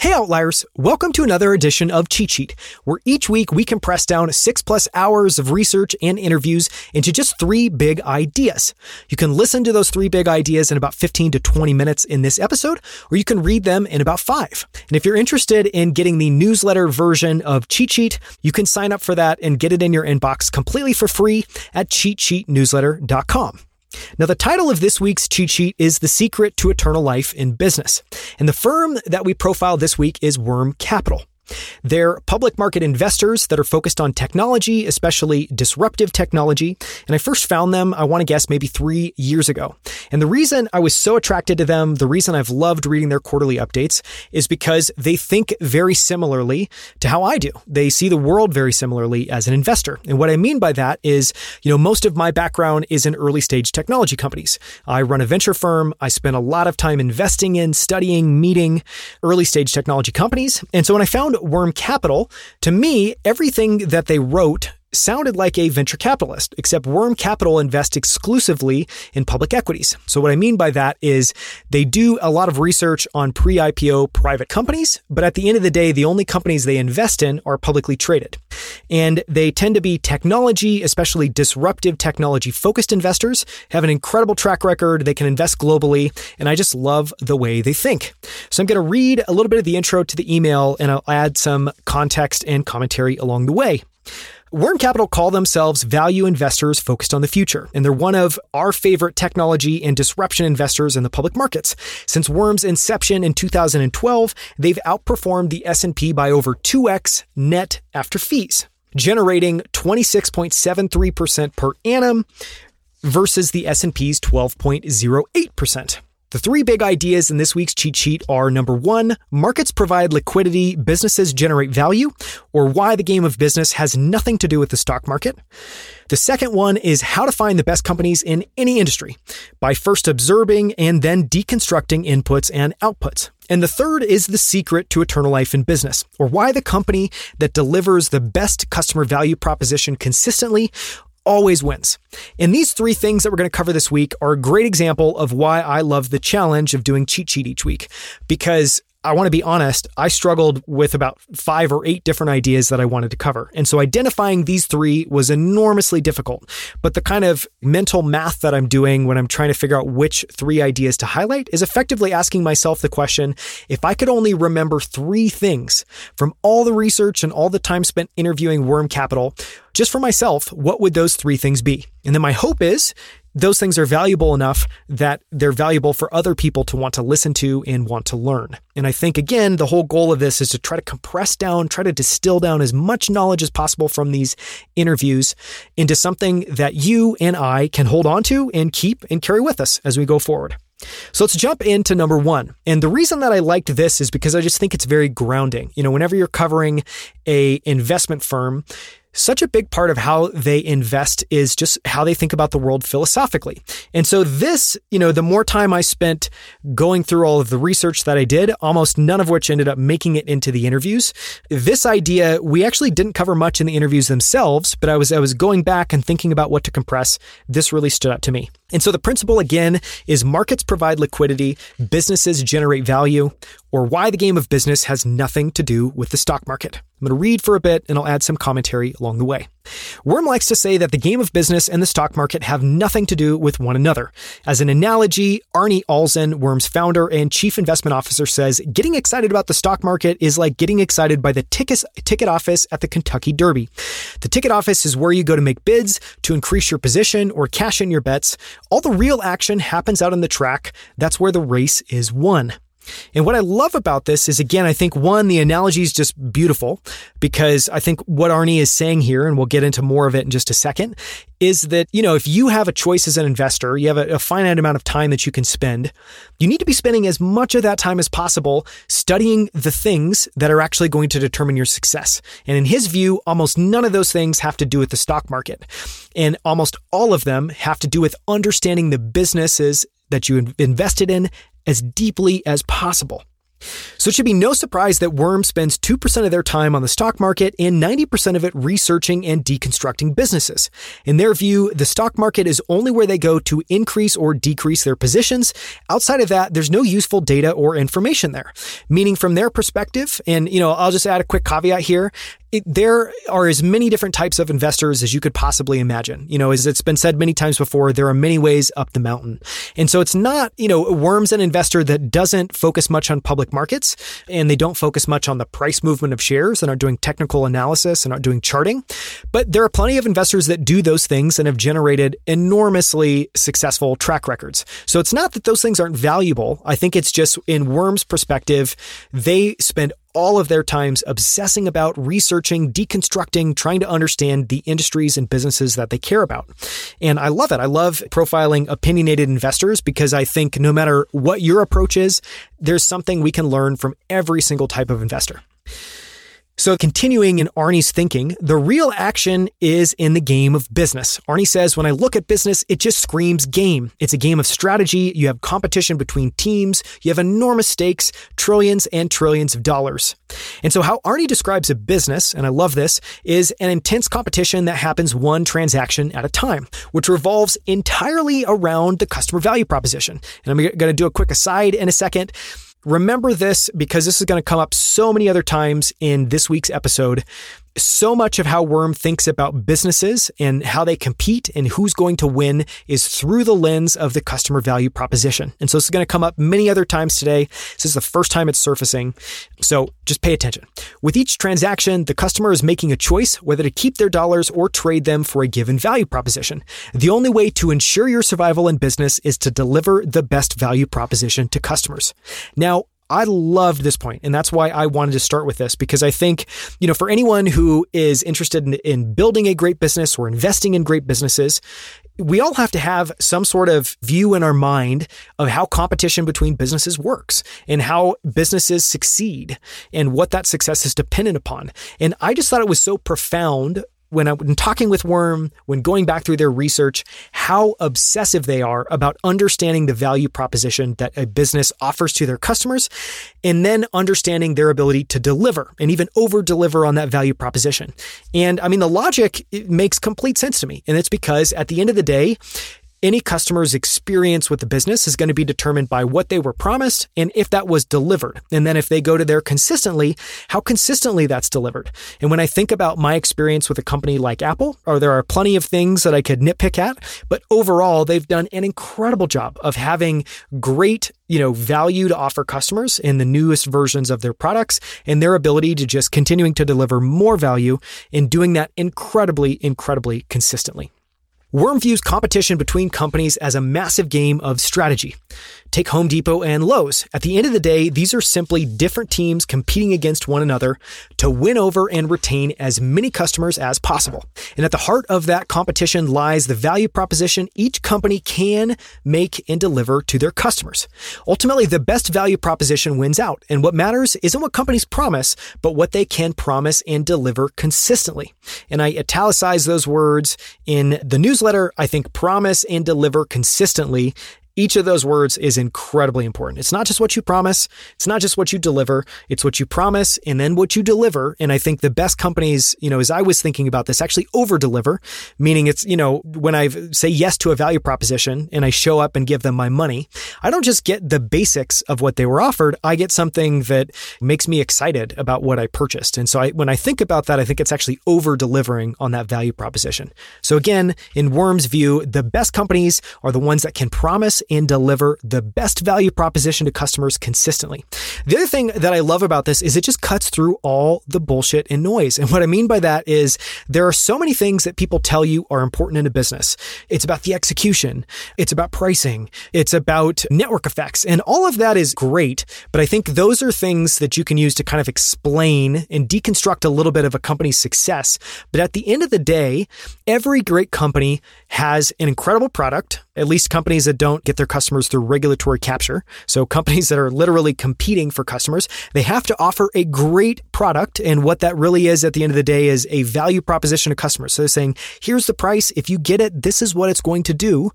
Hey Outliers, welcome to another edition of Cheat Sheet, where each week we compress down six plus hours of research and interviews into just three big ideas. You can listen to those three big ideas in about 15 to 20 minutes in this episode, or you can read them in about five. And if you're interested in getting the newsletter version of Cheat Sheet, you can sign up for that and get it in your inbox completely for free at cheatsheetnewsletter.com. Now, the title of this week's cheat sheet is The Secret to Eternal Life in Business. And the firm that we profile this week is Worm Capital. They're public market investors that are focused on technology, especially disruptive technology. And I first found them, I want to guess, maybe three years ago. And the reason I was so attracted to them, the reason I've loved reading their quarterly updates is because they think very similarly to how I do. They see the world very similarly as an investor. And what I mean by that is, you know, most of my background is in early stage technology companies. I run a venture firm. I spend a lot of time investing in, studying, meeting early stage technology companies. And so when I found Worm Capital, to me, everything that they wrote sounded like a venture capitalist, except Worm Capital invests exclusively in public equities. So what I mean by that is they do a lot of research on pre-IPO private companies, but at the end of the day, the only companies they invest in are publicly traded. And they tend to be technology, especially disruptive technology focused investors, have an incredible track record. They can invest globally. And I just love the way they think. So I'm going to read a little bit of the intro to the email and I'll add some context and commentary along the way. Worm Capital call themselves value investors focused on the future, and they're one of our favorite technology and disruption investors in the public markets. Since Worm's inception in 2012, they've outperformed the S&P by over 2x net after fees, generating 26.73% per annum versus the S&P's 12.08%. The three big ideas in this week's cheat sheet are number one, markets provide liquidity, businesses generate value, or why the game of business has nothing to do with the stock market. The second one is how to find the best companies in any industry by first observing and then deconstructing inputs and outputs. And the third is the secret to eternal life in business, or why the company that delivers the best customer value proposition consistently always wins. And these three things that we're going to cover this week are a great example of why I love the challenge of doing cheat sheet each week because I want to be honest, I struggled with about five or eight different ideas that I wanted to cover. And so identifying these three was enormously difficult. But the kind of mental math that I'm doing when I'm trying to figure out which three ideas to highlight is effectively asking myself the question if I could only remember three things from all the research and all the time spent interviewing Worm Capital, just for myself, what would those three things be? And then my hope is those things are valuable enough that they're valuable for other people to want to listen to and want to learn. And I think, again, the whole goal of this is to try to compress down, try to distill down as much knowledge as possible from these interviews into something that you and I can hold on to and keep and carry with us as we go forward. So let's jump into number one. And the reason that I liked this is because I just think it's very grounding. You know, whenever you're covering a investment firm, such a big part of how they invest is just how they think about the world philosophically. And so this, you know, the more time I spent going through all of the research that I did, almost none of which ended up making it into the interviews. This idea, we actually didn't cover much in the interviews themselves, but I was, I was going back and thinking about what to compress. This really stood out to me. And so the principle again is markets provide liquidity, businesses generate value, or why the game of business has nothing to do with the stock market. I'm going to read for a bit and I'll add some commentary along the way. Worm likes to say that the game of business and the stock market have nothing to do with one another. As an analogy, Arne Alsin, Worm's founder and chief investment officer, says getting excited about the stock market is like getting excited by the ticket, ticket office at the Kentucky Derby. The ticket office is where you go to make bids, to increase your position, or cash in your bets. All the real action happens out on the track. That's where the race is won. And what I love about this is, again, I think one, the analogy is just beautiful because I think what Arne is saying here, and we'll get into more of it in just a second, is that, you know, if you have a choice as an investor, you have a, a, finite amount of time that you can spend, you need to be spending as much of that time as possible studying the things that are actually going to determine your success. And in his view, almost none of those things have to do with the stock market. And almost all of them have to do with understanding the businesses that you invested in as deeply as possible. So it should be no surprise that Worm spends 2% of their time on the stock market and 90% of it researching and deconstructing businesses. In their view, the stock market is only where they go to increase or decrease their positions. Outside of that, there's no useful data or information there. Meaning from their perspective, and you know, I'll just add a quick caveat here, it, there are as many different types of investors as you could possibly imagine. You know, as it's been said many times before, there are many ways up the mountain. And so it's not, you know, Worm's an investor that doesn't focus much on public markets and they don't focus much on the price movement of shares and aren't doing technical analysis and aren't doing charting. But there are plenty of investors that do those things and have generated enormously successful track records. So it's not that those things aren't valuable. I think it's just in Worm's perspective, they spend all of their times obsessing about researching, deconstructing, trying to understand the industries and businesses that they care about. And I love it. I love profiling opinionated investors because I think no matter what your approach is, there's something we can learn from every single type of investor. So, continuing in Arne's thinking, the real action is in the game of business. Arne says, when I look at business, it just screams game. It's a game of strategy. You have competition between teams. You have enormous stakes, trillions and trillions of dollars. And so, how Arne describes a business, and I love this, is an intense competition that happens one transaction at a time, which revolves entirely around the customer value proposition. And I'm going to do a quick aside in a second. Remember this because this is going to come up so many other times in this week's episode so much of how Worm thinks about businesses and how they compete and who's going to win is through the lens of the customer value proposition. And so this is going to come up many other times today. This is the first time it's surfacing. So just pay attention. With each transaction, the customer is making a choice whether to keep their dollars or trade them for a given value proposition. The only way to ensure your survival in business is to deliver the best value proposition to customers. Now, I loved this point, and that's why I wanted to start with this because I think, you know, for anyone who is interested in, in building a great business or investing in great businesses, we all have to have some sort of view in our mind of how competition between businesses works and how businesses succeed and what that success is dependent upon. And I just thought it was so profound when I'm talking with Worm, when going back through their research, how obsessive they are about understanding the value proposition that a business offers to their customers, and then understanding their ability to deliver and even over deliver on that value proposition. And I mean, the logic makes complete sense to me. And it's because at the end of the day, any customer's experience with the business is going to be determined by what they were promised and if that was delivered. And then if they go to there consistently, how consistently that's delivered. And when I think about my experience with a company like Apple, or there are plenty of things that I could nitpick at, but overall, they've done an incredible job of having great you know, value to offer customers in the newest versions of their products and their ability to just continuing to deliver more value and doing that incredibly, incredibly consistently. Worm views competition between companies as a massive game of strategy. Take Home Depot and Lowe's. At the end of the day, these are simply different teams competing against one another to win over and retain as many customers as possible. And at the heart of that competition lies the value proposition each company can make and deliver to their customers. Ultimately, the best value proposition wins out. And what matters isn't what companies promise, but what they can promise and deliver consistently. And I italicize those words in the newsletter. I think promise and deliver consistently each of those words is incredibly important. It's not just what you promise, it's not just what you deliver, it's what you promise and then what you deliver. And I think the best companies, you know, as I was thinking about this, actually over deliver, meaning it's, you know, when I say yes to a value proposition and I show up and give them my money, I don't just get the basics of what they were offered, I get something that makes me excited about what I purchased. And so I, when I think about that, I think it's actually over delivering on that value proposition. So again, in Worm's view, the best companies are the ones that can promise and deliver the best value proposition to customers consistently. The other thing that I love about this is it just cuts through all the bullshit and noise. And what I mean by that is there are so many things that people tell you are important in a business. It's about the execution. It's about pricing. It's about network effects. And all of that is great. But I think those are things that you can use to kind of explain and deconstruct a little bit of a company's success. But at the end of the day, every great company has an incredible product at least companies that don't get their customers through regulatory capture. So companies that are literally competing for customers, they have to offer a great product. And what that really is at the end of the day is a value proposition to customers. So they're saying, here's the price. If you get it, this is what it's going to do.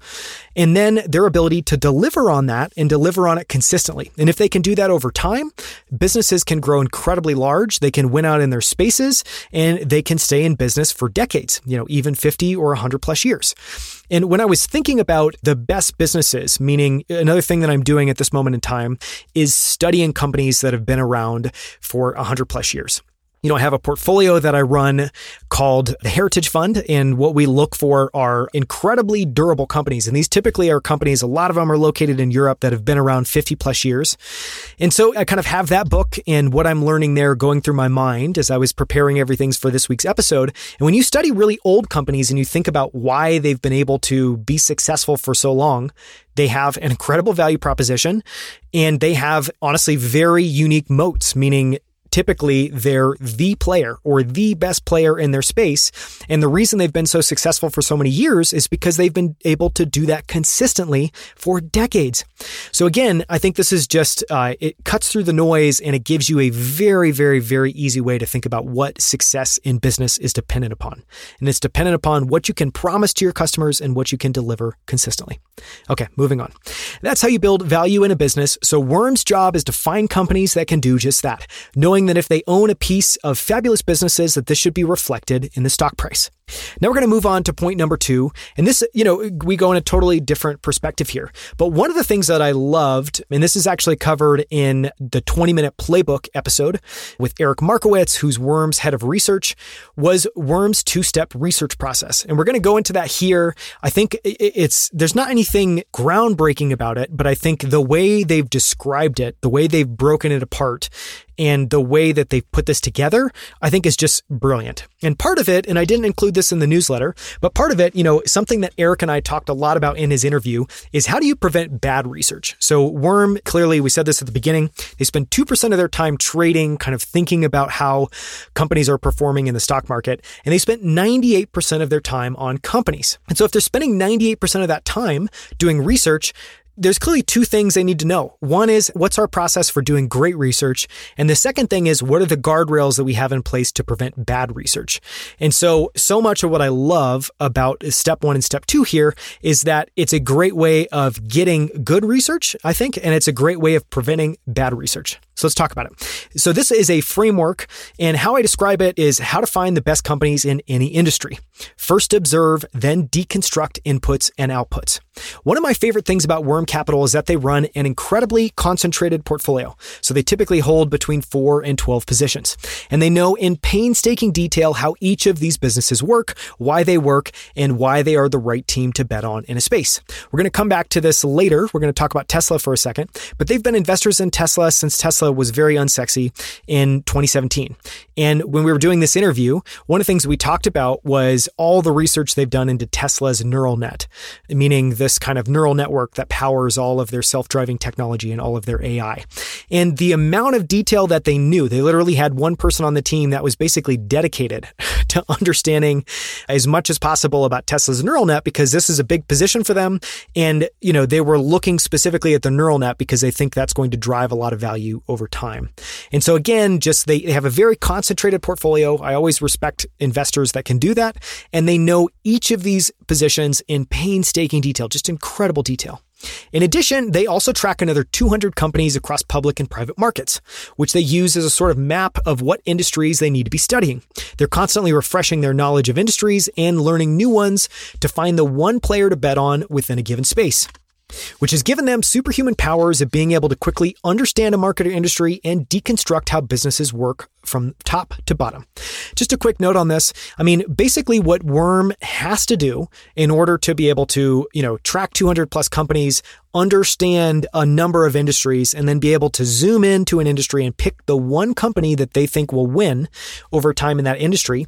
And then their ability to deliver on that and deliver on it consistently. And if they can do that over time, businesses can grow incredibly large. They can win out in their spaces and they can stay in business for decades, you know, even 50 or 100 plus years. And when I was thinking about the best businesses, meaning another thing that I'm doing at this moment in time is studying companies that have been around for 100 plus years you know, I have a portfolio that I run called the Heritage Fund. And what we look for are incredibly durable companies. And these typically are companies, a lot of them are located in Europe that have been around 50 plus years. And so I kind of have that book and what I'm learning there going through my mind as I was preparing everything for this week's episode. And when you study really old companies and you think about why they've been able to be successful for so long, they have an incredible value proposition and they have honestly very unique moats, meaning typically they're the player or the best player in their space. And the reason they've been so successful for so many years is because they've been able to do that consistently for decades. So again, I think this is just, uh, it cuts through the noise and it gives you a very, very, very easy way to think about what success in business is dependent upon. And it's dependent upon what you can promise to your customers and what you can deliver consistently. Okay, moving on. That's how you build value in a business. So Worm's job is to find companies that can do just that, knowing that if they own a piece of fabulous businesses, that this should be reflected in the stock price. Now we're going to move on to point number two. And this, you know, we go in a totally different perspective here. But one of the things that I loved, and this is actually covered in the 20 minute playbook episode with Eric Markowitz, who's Worm's head of research, was Worm's two step research process. And we're going to go into that here. I think it's, there's not anything groundbreaking about it, but I think the way they've described it, the way they've broken it apart and the way that they've put this together, I think is just brilliant. And part of it, and I didn't include this in the newsletter, but part of it, you know, something that Eric and I talked a lot about in his interview is how do you prevent bad research? So Worm, clearly, we said this at the beginning, they spend 2% of their time trading, kind of thinking about how companies are performing in the stock market. And they spent 98% of their time on companies. And so if they're spending 98% of that time doing research, there's clearly two things they need to know. One is what's our process for doing great research? And the second thing is what are the guardrails that we have in place to prevent bad research? And so, so much of what I love about step one and step two here is that it's a great way of getting good research, I think, and it's a great way of preventing bad research. So let's talk about it. So this is a framework and how I describe it is how to find the best companies in any industry. First observe, then deconstruct inputs and outputs. One of my favorite things about Worm Capital is that they run an incredibly concentrated portfolio. So they typically hold between 4 and 12 positions. And they know in painstaking detail how each of these businesses work, why they work, and why they are the right team to bet on in a space. We're going to come back to this later. We're going to talk about Tesla for a second, but they've been investors in Tesla since Tesla was very unsexy in 2017. And when we were doing this interview, one of the things we talked about was all the research they've done into Tesla's neural net, meaning this kind of neural network that powers all of their self-driving technology and all of their AI. And the amount of detail that they knew, they literally had one person on the team that was basically dedicated to understanding as much as possible about Tesla's neural net because this is a big position for them. And, you know, they were looking specifically at the neural net because they think that's going to drive a lot of value over time. And so again, just they, they have a very concentrated portfolio. I always respect investors that can do that. And they know each of these positions in painstaking detail, just incredible detail. In addition, they also track another 200 companies across public and private markets, which they use as a sort of map of what industries they need to be studying. They're constantly refreshing their knowledge of industries and learning new ones to find the one player to bet on within a given space which has given them superhuman powers of being able to quickly understand a market or industry and deconstruct how businesses work from top to bottom. Just a quick note on this. I mean, basically what Worm has to do in order to be able to, you know, track 200 plus companies, understand a number of industries, and then be able to zoom into an industry and pick the one company that they think will win over time in that industry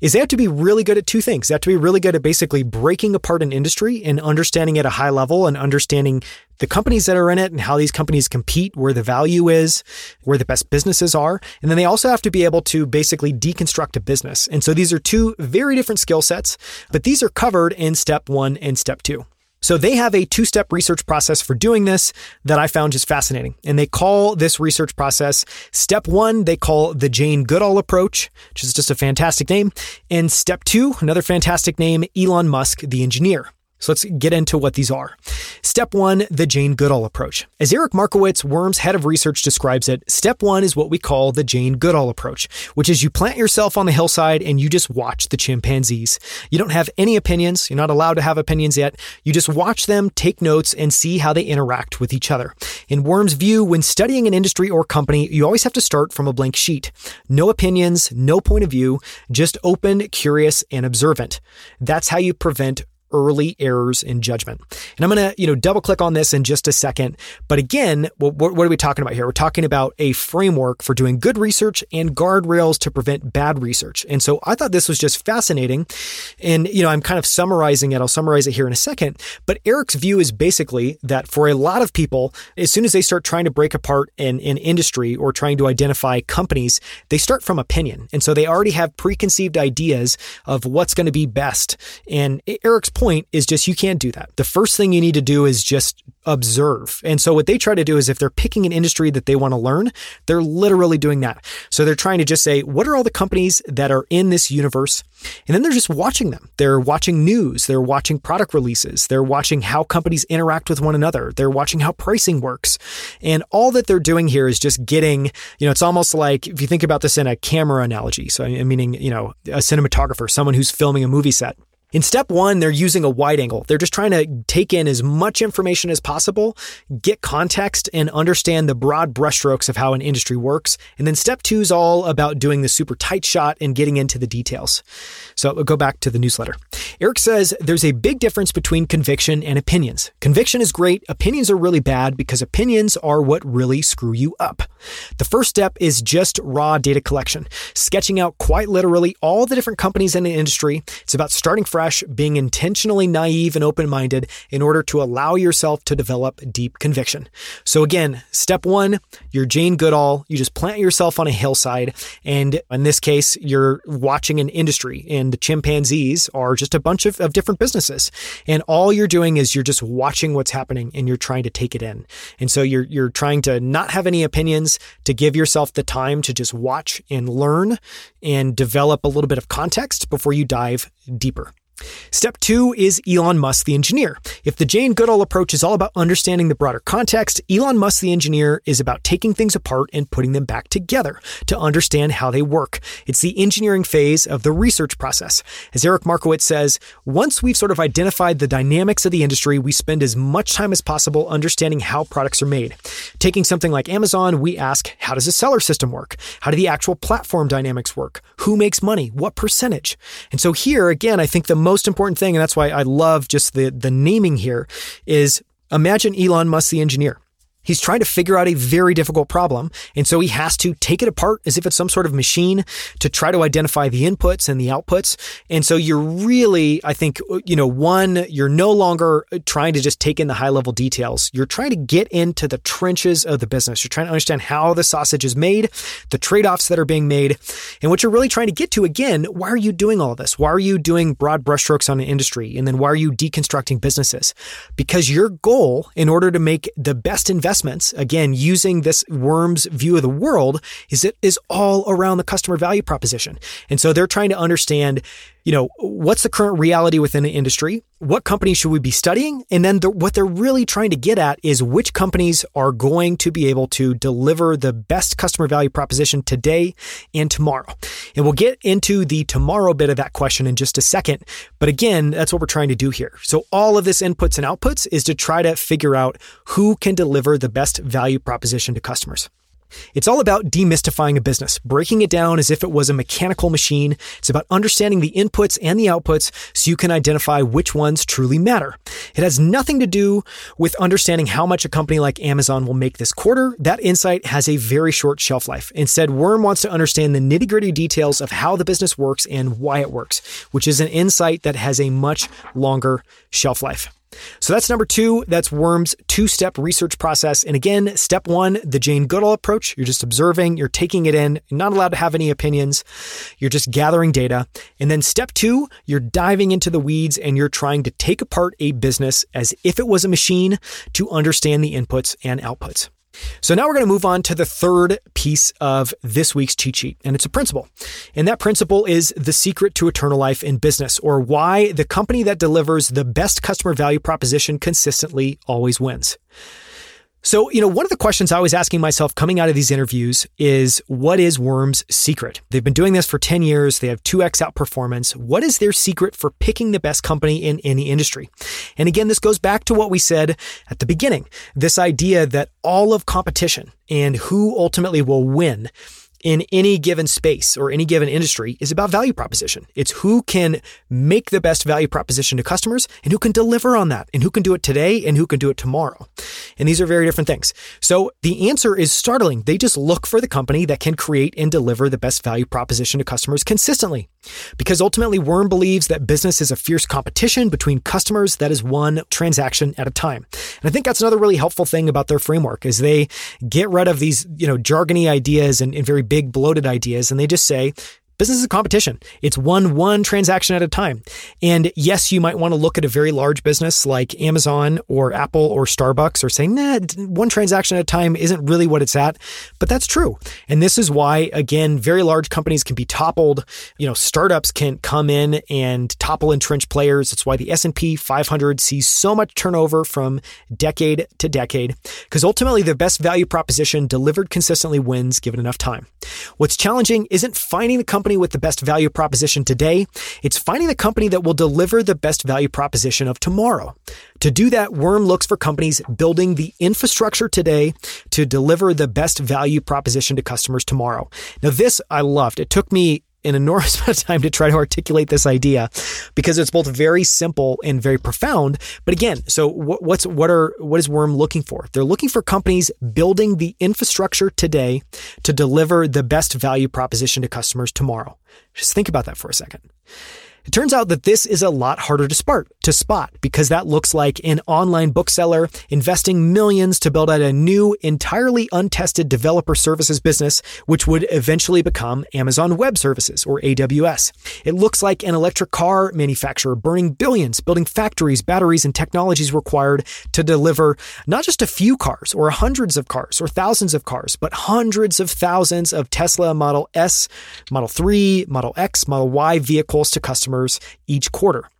is they have to be really good at two things. They have to be really good at basically breaking apart an industry and understanding at a high level and understanding the companies that are in it and how these companies compete, where the value is, where the best businesses are. And then they also have to be able to basically deconstruct a business. And so these are two very different skill sets, but these are covered in step one and step two. So they have a two step research process for doing this that I found just fascinating. And they call this research process step one, they call the Jane Goodall approach, which is just a fantastic name. And step two, another fantastic name, Elon Musk, the engineer. So let's get into what these are. Step one, the Jane Goodall approach. As Eric Markowitz, Worm's head of research, describes it, step one is what we call the Jane Goodall approach, which is you plant yourself on the hillside and you just watch the chimpanzees. You don't have any opinions. You're not allowed to have opinions yet. You just watch them, take notes, and see how they interact with each other. In Worm's view, when studying an industry or company, you always have to start from a blank sheet. No opinions, no point of view, just open, curious, and observant. That's how you prevent early errors in judgment. And I'm going to, you know, double click on this in just a second. But again, what, what, are we talking about here? We're talking about a framework for doing good research and guardrails to prevent bad research. And so I thought this was just fascinating. And, you know, I'm kind of summarizing it. I'll summarize it here in a second. But Eric's view is basically that for a lot of people, as soon as they start trying to break apart an, an industry or trying to identify companies, they start from opinion. And so they already have preconceived ideas of what's going to be best. And Eric's point is just you can't do that. The first thing you need to do is just observe. And so what they try to do is if they're picking an industry that they want to learn, they're literally doing that. So they're trying to just say, what are all the companies that are in this universe? And then they're just watching them. They're watching news. They're watching product releases. They're watching how companies interact with one another. They're watching how pricing works. And all that they're doing here is just getting, you know, it's almost like if you think about this in a camera analogy. So, meaning, you know, a cinematographer, someone who's filming a movie set. In step one, they're using a wide angle. They're just trying to take in as much information as possible, get context, and understand the broad brushstrokes of how an industry works. And then step two is all about doing the super tight shot and getting into the details. So we'll go back to the newsletter. Eric says there's a big difference between conviction and opinions. Conviction is great. Opinions are really bad because opinions are what really screw you up. The first step is just raw data collection, sketching out quite literally all the different companies in the industry. It's about starting fresh, being intentionally naive and open minded in order to allow yourself to develop deep conviction. So, again, step one, you're Jane Goodall. You just plant yourself on a hillside. And in this case, you're watching an industry, and the chimpanzees are just a bunch of, of different businesses. And all you're doing is you're just watching what's happening and you're trying to take it in. And so you're, you're trying to not have any opinions, to give yourself the time to just watch and learn and develop a little bit of context before you dive deeper. Step two is Elon Musk, the engineer. If the Jane Goodall approach is all about understanding the broader context, Elon Musk, the engineer, is about taking things apart and putting them back together to understand how they work. It's the engineering phase of the research process. As Eric Markowitz says, once we've sort of identified the dynamics of the industry, we spend as much time as possible understanding how products are made. Taking something like Amazon, we ask, how does a seller system work? How do the actual platform dynamics work? Who makes money? What percentage? And so here, again, I think the most important thing, and that's why I love just the, the naming here, is imagine Elon Musk, the engineer. He's trying to figure out a very difficult problem. And so he has to take it apart as if it's some sort of machine to try to identify the inputs and the outputs. And so you're really, I think, you know, one, you're no longer trying to just take in the high level details. You're trying to get into the trenches of the business. You're trying to understand how the sausage is made, the trade offs that are being made. And what you're really trying to get to again, why are you doing all this? Why are you doing broad brushstrokes on an industry? And then why are you deconstructing businesses? Because your goal in order to make the best investment again, using this worm's view of the world, is it is all around the customer value proposition. And so they're trying to understand, you know, what's the current reality within the industry? What companies should we be studying? And then the, what they're really trying to get at is which companies are going to be able to deliver the best customer value proposition today and tomorrow. And we'll get into the tomorrow bit of that question in just a second. But again, that's what we're trying to do here. So all of this inputs and outputs is to try to figure out who can deliver the best value proposition to customers. It's all about demystifying a business, breaking it down as if it was a mechanical machine. It's about understanding the inputs and the outputs so you can identify which ones truly matter. It has nothing to do with understanding how much a company like Amazon will make this quarter. That insight has a very short shelf life. Instead, Worm wants to understand the nitty gritty details of how the business works and why it works, which is an insight that has a much longer shelf life. So that's number two. That's Worm's two step research process. And again, step one, the Jane Goodall approach. You're just observing, you're taking it in, you're not allowed to have any opinions. You're just gathering data. And then step two, you're diving into the weeds and you're trying to take apart a business as if it was a machine to understand the inputs and outputs. So now we're going to move on to the third piece of this week's cheat sheet, and it's a principle. And that principle is the secret to eternal life in business, or why the company that delivers the best customer value proposition consistently always wins. So, you know, one of the questions I was asking myself coming out of these interviews is what is Worm's secret? They've been doing this for 10 years. They have 2x outperformance. What is their secret for picking the best company in any industry? And again, this goes back to what we said at the beginning. This idea that all of competition and who ultimately will win in any given space or any given industry is about value proposition. It's who can make the best value proposition to customers and who can deliver on that and who can do it today and who can do it tomorrow. And these are very different things. So the answer is startling. They just look for the company that can create and deliver the best value proposition to customers consistently. Because ultimately, Worm believes that business is a fierce competition between customers that is one transaction at a time. And I think that's another really helpful thing about their framework is they get rid of these, you know, jargony ideas and, and very big bloated ideas and they just say, Business is competition. It's one one transaction at a time. And yes, you might want to look at a very large business like Amazon or Apple or Starbucks or say, nah, one transaction at a time isn't really what it's at. But that's true. And this is why, again, very large companies can be toppled. You know, startups can come in and topple entrenched players. It's why the S&P 500 sees so much turnover from decade to decade because ultimately the best value proposition delivered consistently wins given enough time. What's challenging isn't finding the company company with the best value proposition today. It's finding the company that will deliver the best value proposition of tomorrow. To do that, Worm looks for companies building the infrastructure today to deliver the best value proposition to customers tomorrow. Now, this I loved. It took me an enormous amount of time to try to articulate this idea because it's both very simple and very profound. But again, so what's what are what is Worm looking for? They're looking for companies building the infrastructure today to deliver the best value proposition to customers tomorrow. Just think about that for a second. It turns out that this is a lot harder to spot, to spot because that looks like an online bookseller investing millions to build out a new, entirely untested developer services business, which would eventually become Amazon Web Services or AWS. It looks like an electric car manufacturer burning billions, building factories, batteries, and technologies required to deliver not just a few cars or hundreds of cars or thousands of cars, but hundreds of thousands of Tesla Model S, Model 3, Model X, Model Y vehicles to customers customers each quarter.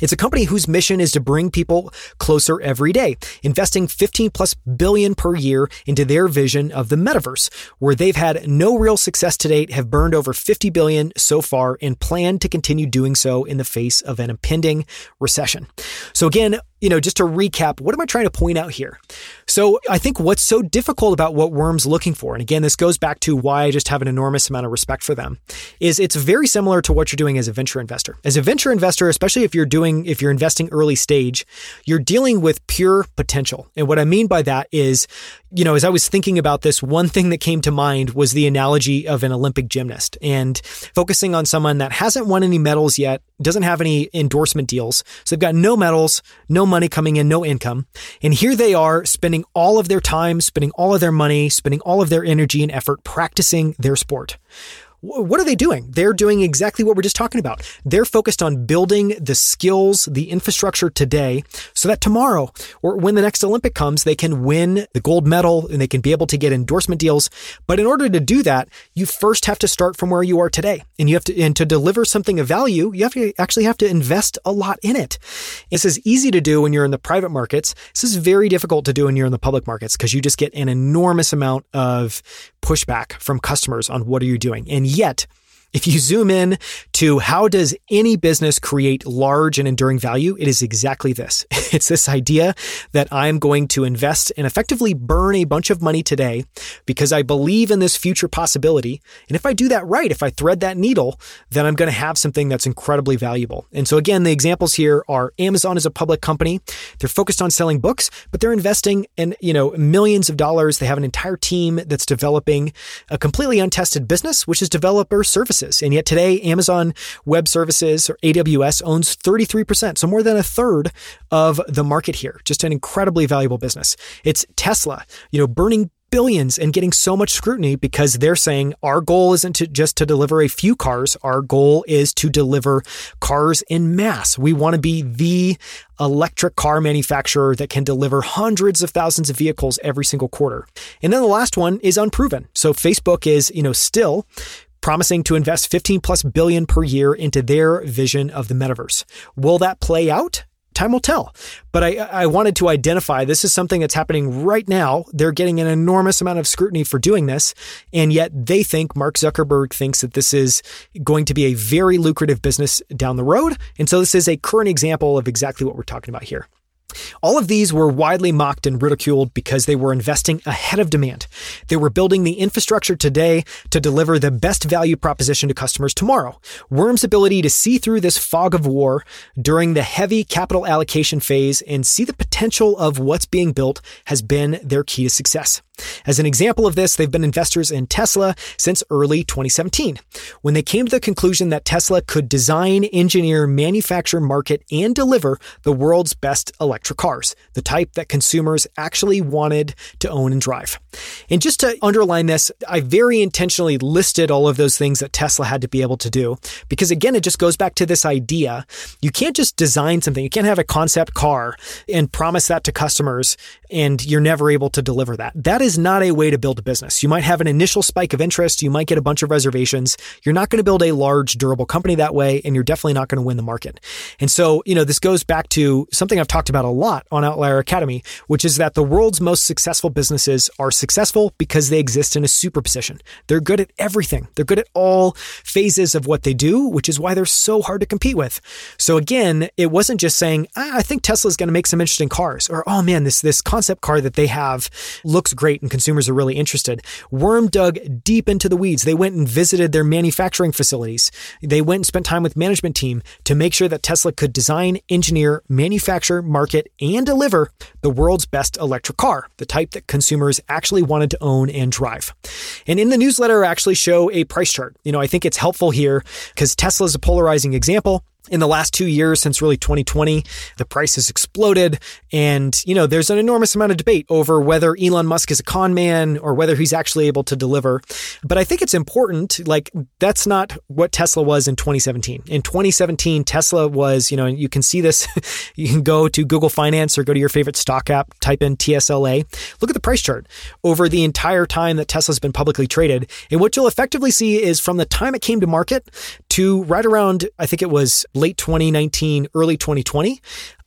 It's a company whose mission is to bring people closer every day, investing 15 plus billion per year into their vision of the metaverse, where they've had no real success to date, have burned over 50 billion so far, and plan to continue doing so in the face of an impending recession. So again, you know, just to recap, what am I trying to point out here? So I think what's so difficult about what Worm's looking for, and again, this goes back to why I just have an enormous amount of respect for them, is it's very similar to what you're doing as a venture investor. As a venture investor, especially if you're doing, if you're investing early stage, you're dealing with pure potential. And what I mean by that is, you know, as I was thinking about this, one thing that came to mind was the analogy of an Olympic gymnast and focusing on someone that hasn't won any medals yet, doesn't have any endorsement deals. So they've got no medals, no money coming in, no income. And here they are spending all of their time, spending all of their money, spending all of their energy and effort practicing their sport what are they doing? They're doing exactly what we're just talking about. They're focused on building the skills, the infrastructure today so that tomorrow or when the next Olympic comes, they can win the gold medal and they can be able to get endorsement deals. But in order to do that, you first have to start from where you are today. And you have to, and to deliver something of value, you have to actually have to invest a lot in it. This is easy to do when you're in the private markets. This is very difficult to do when you're in the public markets because you just get an enormous amount of pushback from customers on what are you doing. And yet, if you zoom in to how does any business create large and enduring value, it is exactly this. It's this idea that I'm going to invest and effectively burn a bunch of money today because I believe in this future possibility. And if I do that right, if I thread that needle, then I'm going to have something that's incredibly valuable. And so again, the examples here are Amazon is a public company. They're focused on selling books, but they're investing in, you know, millions of dollars. They have an entire team that's developing a completely untested business, which is developer services services. And yet today, Amazon Web Services or AWS owns 33%, so more than a third of the market here. Just an incredibly valuable business. It's Tesla, you know, burning billions and getting so much scrutiny because they're saying our goal isn't to just to deliver a few cars. Our goal is to deliver cars in mass. We want to be the electric car manufacturer that can deliver hundreds of thousands of vehicles every single quarter. And then the last one is unproven. So Facebook is, you know, still promising to invest 15 plus billion per year into their vision of the metaverse. Will that play out? time will tell. But I, I wanted to identify this is something that's happening right now. They're getting an enormous amount of scrutiny for doing this. And yet they think, Mark Zuckerberg thinks that this is going to be a very lucrative business down the road. And so this is a current example of exactly what we're talking about here. All of these were widely mocked and ridiculed because they were investing ahead of demand. They were building the infrastructure today to deliver the best value proposition to customers tomorrow. Worm's ability to see through this fog of war during the heavy capital allocation phase and see the potential of what's being built has been their key to success. As an example of this, they've been investors in Tesla since early 2017, when they came to the conclusion that Tesla could design, engineer, manufacture, market, and deliver the world's best electric cars, the type that consumers actually wanted to own and drive. And just to underline this, I very intentionally listed all of those things that Tesla had to be able to do, because again, it just goes back to this idea. You can't just design something. You can't have a concept car and promise that to customers and you're never able to deliver that. That is not a way to build a business. You might have an initial spike of interest. You might get a bunch of reservations. You're not going to build a large, durable company that way, and you're definitely not going to win the market. And so, you know, this goes back to something I've talked about a lot on Outlier Academy, which is that the world's most successful businesses are successful because they exist in a superposition. They're good at everything. They're good at all phases of what they do, which is why they're so hard to compete with. So again, it wasn't just saying, ah, I think Tesla's going to make some interesting cars or, oh man, this, this concept car that they have looks great and consumers are really interested. Worm dug deep into the weeds. They went and visited their manufacturing facilities. They went and spent time with management team to make sure that Tesla could design, engineer, manufacture, market, and deliver the world's best electric car, the type that consumers actually wanted to own and drive. And in the newsletter, I actually show a price chart. You know, I think it's helpful here because Tesla is a polarizing example in the last two years since really 2020 the price has exploded. And you know there's an enormous amount of debate over whether elon musk is a con man or whether he's actually able to deliver. But i think it's important like that's not what tesla was in 2017 in 2017 tesla was you know you can see this you can go to google finance or go to your favorite stock app type in tsla look at the price chart. Over the entire time that tesla's been publicly traded and what you'll effectively see is from the time it came to market to right around i think it was late 2019, early 2020,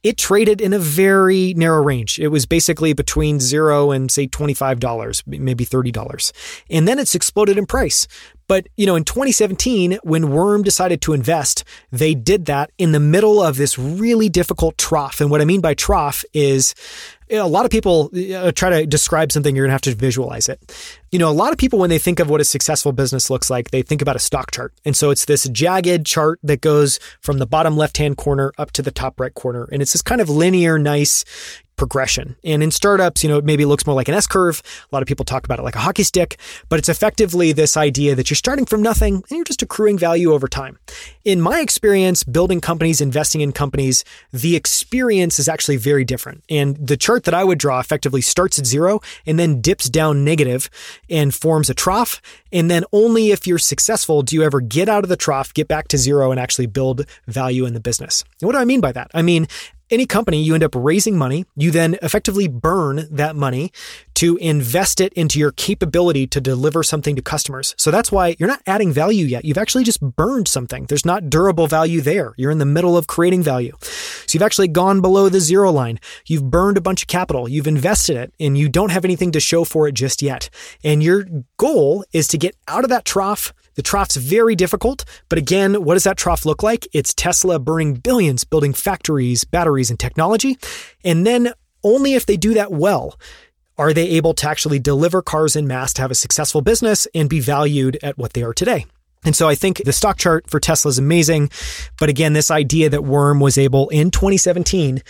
it traded in a very narrow range. It was basically between zero and say $25, maybe $30. And then it's exploded in price. But, you know, in 2017, when Worm decided to invest, they did that in the middle of this really difficult trough. And what I mean by trough is a lot of people uh, try to describe something, you're going to have to visualize it. You know, a lot of people, when they think of what a successful business looks like, they think about a stock chart. And so it's this jagged chart that goes from the bottom left hand corner up to the top right corner. And it's this kind of linear, nice, progression. And in startups, you know, it maybe looks more like an S curve. A lot of people talk about it like a hockey stick, but it's effectively this idea that you're starting from nothing and you're just accruing value over time. In my experience, building companies, investing in companies, the experience is actually very different. And the chart that I would draw effectively starts at zero and then dips down negative and forms a trough. And then only if you're successful do you ever get out of the trough, get back to zero, and actually build value in the business. And what do I mean by that? I mean, any company, you end up raising money. You then effectively burn that money to invest it into your capability to deliver something to customers. So that's why you're not adding value yet. You've actually just burned something. There's not durable value there. You're in the middle of creating value. So you've actually gone below the zero line. You've burned a bunch of capital. You've invested it and you don't have anything to show for it just yet. And your goal is to get out of that trough the trough's very difficult, but again, what does that trough look like? It's Tesla burning billions building factories, batteries, and technology. And then only if they do that well are they able to actually deliver cars in mass to have a successful business and be valued at what they are today. And so I think the stock chart for Tesla is amazing. But again, this idea that Worm was able in 2017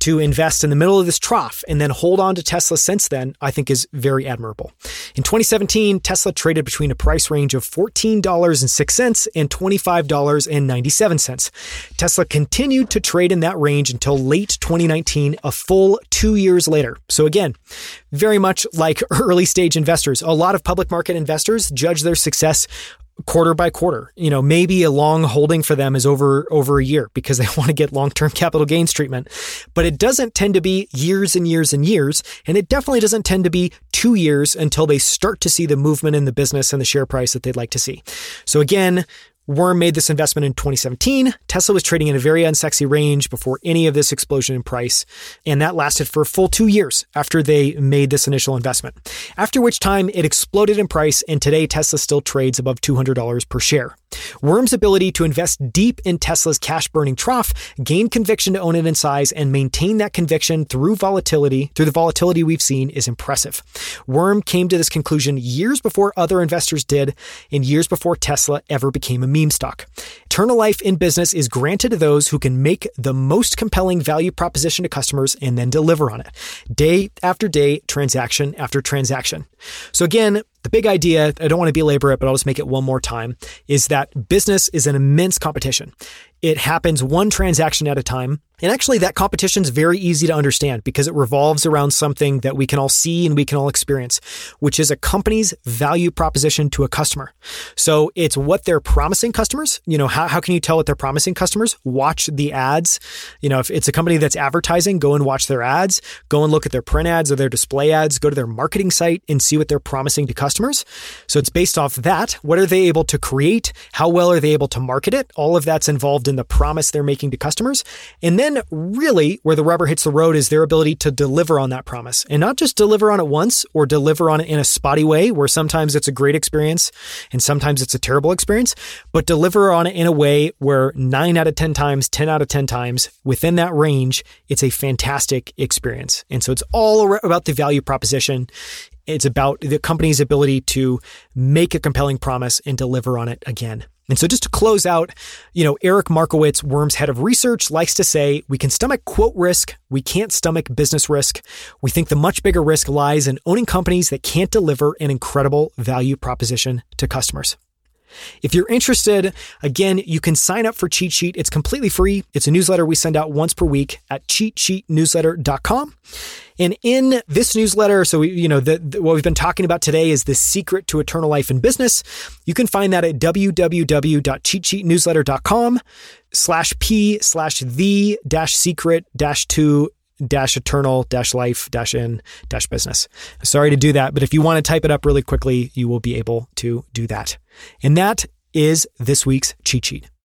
to invest in the middle of this trough and then hold on to Tesla since then, I think is very admirable. In 2017, Tesla traded between a price range of $14.06 and $25.97. Tesla continued to trade in that range until late 2019, a full two years later. So again, very much like early stage investors, a lot of public market investors judge their success quarter by quarter. You know, maybe a long holding for them is over over a year because they want to get long-term capital gains treatment. But it doesn't tend to be years and years and years, and it definitely doesn't tend to be 2 years until they start to see the movement in the business and the share price that they'd like to see. So again, Worm made this investment in 2017. Tesla was trading in a very unsexy range before any of this explosion in price, and that lasted for a full two years after they made this initial investment. After which time it exploded in price, and today Tesla still trades above $200 per share. Worm's ability to invest deep in Tesla's cash burning trough, gain conviction to own it in size, and maintain that conviction through volatility, through the volatility we've seen, is impressive. Worm came to this conclusion years before other investors did, and years before Tesla ever became a meme stock. Eternal life in business is granted to those who can make the most compelling value proposition to customers and then deliver on it, day after day, transaction after transaction. So again, the big idea, I don't want to belabor it, but I'll just make it one more time, is that business is an immense competition. It happens one transaction at a time. And actually, that competition is very easy to understand because it revolves around something that we can all see and we can all experience, which is a company's value proposition to a customer. So it's what they're promising customers. You know, how, how can you tell what they're promising customers? Watch the ads. You know, if it's a company that's advertising, go and watch their ads, go and look at their print ads or their display ads, go to their marketing site and see what they're promising to customers. So it's based off that. What are they able to create? How well are they able to market it? All of that's involved in the promise they're making to customers. And then really where the rubber hits the road is their ability to deliver on that promise and not just deliver on it once or deliver on it in a spotty way where sometimes it's a great experience and sometimes it's a terrible experience, but deliver on it in a way where nine out of 10 times, 10 out of 10 times within that range, it's a fantastic experience. And so it's all about the value proposition. It's about the company's ability to make a compelling promise and deliver on it again. And so just to close out, you know, Eric Markowitz, Worm's head of research, likes to say, we can stomach quote risk. We can't stomach business risk. We think the much bigger risk lies in owning companies that can't deliver an incredible value proposition to customers. If you're interested, again, you can sign up for Cheat Sheet. It's completely free. It's a newsletter we send out once per week at cheatsheetnewsletter.com. And in this newsletter, so we, you know, the, the, what we've been talking about today is the secret to eternal life in business. You can find that at www.cheatsheetnewsletter.com slash p slash the dash secret dash two dash eternal dash life dash in dash business. Sorry to do that, but if you want to type it up really quickly, you will be able to do that. And that is this week's cheat sheet.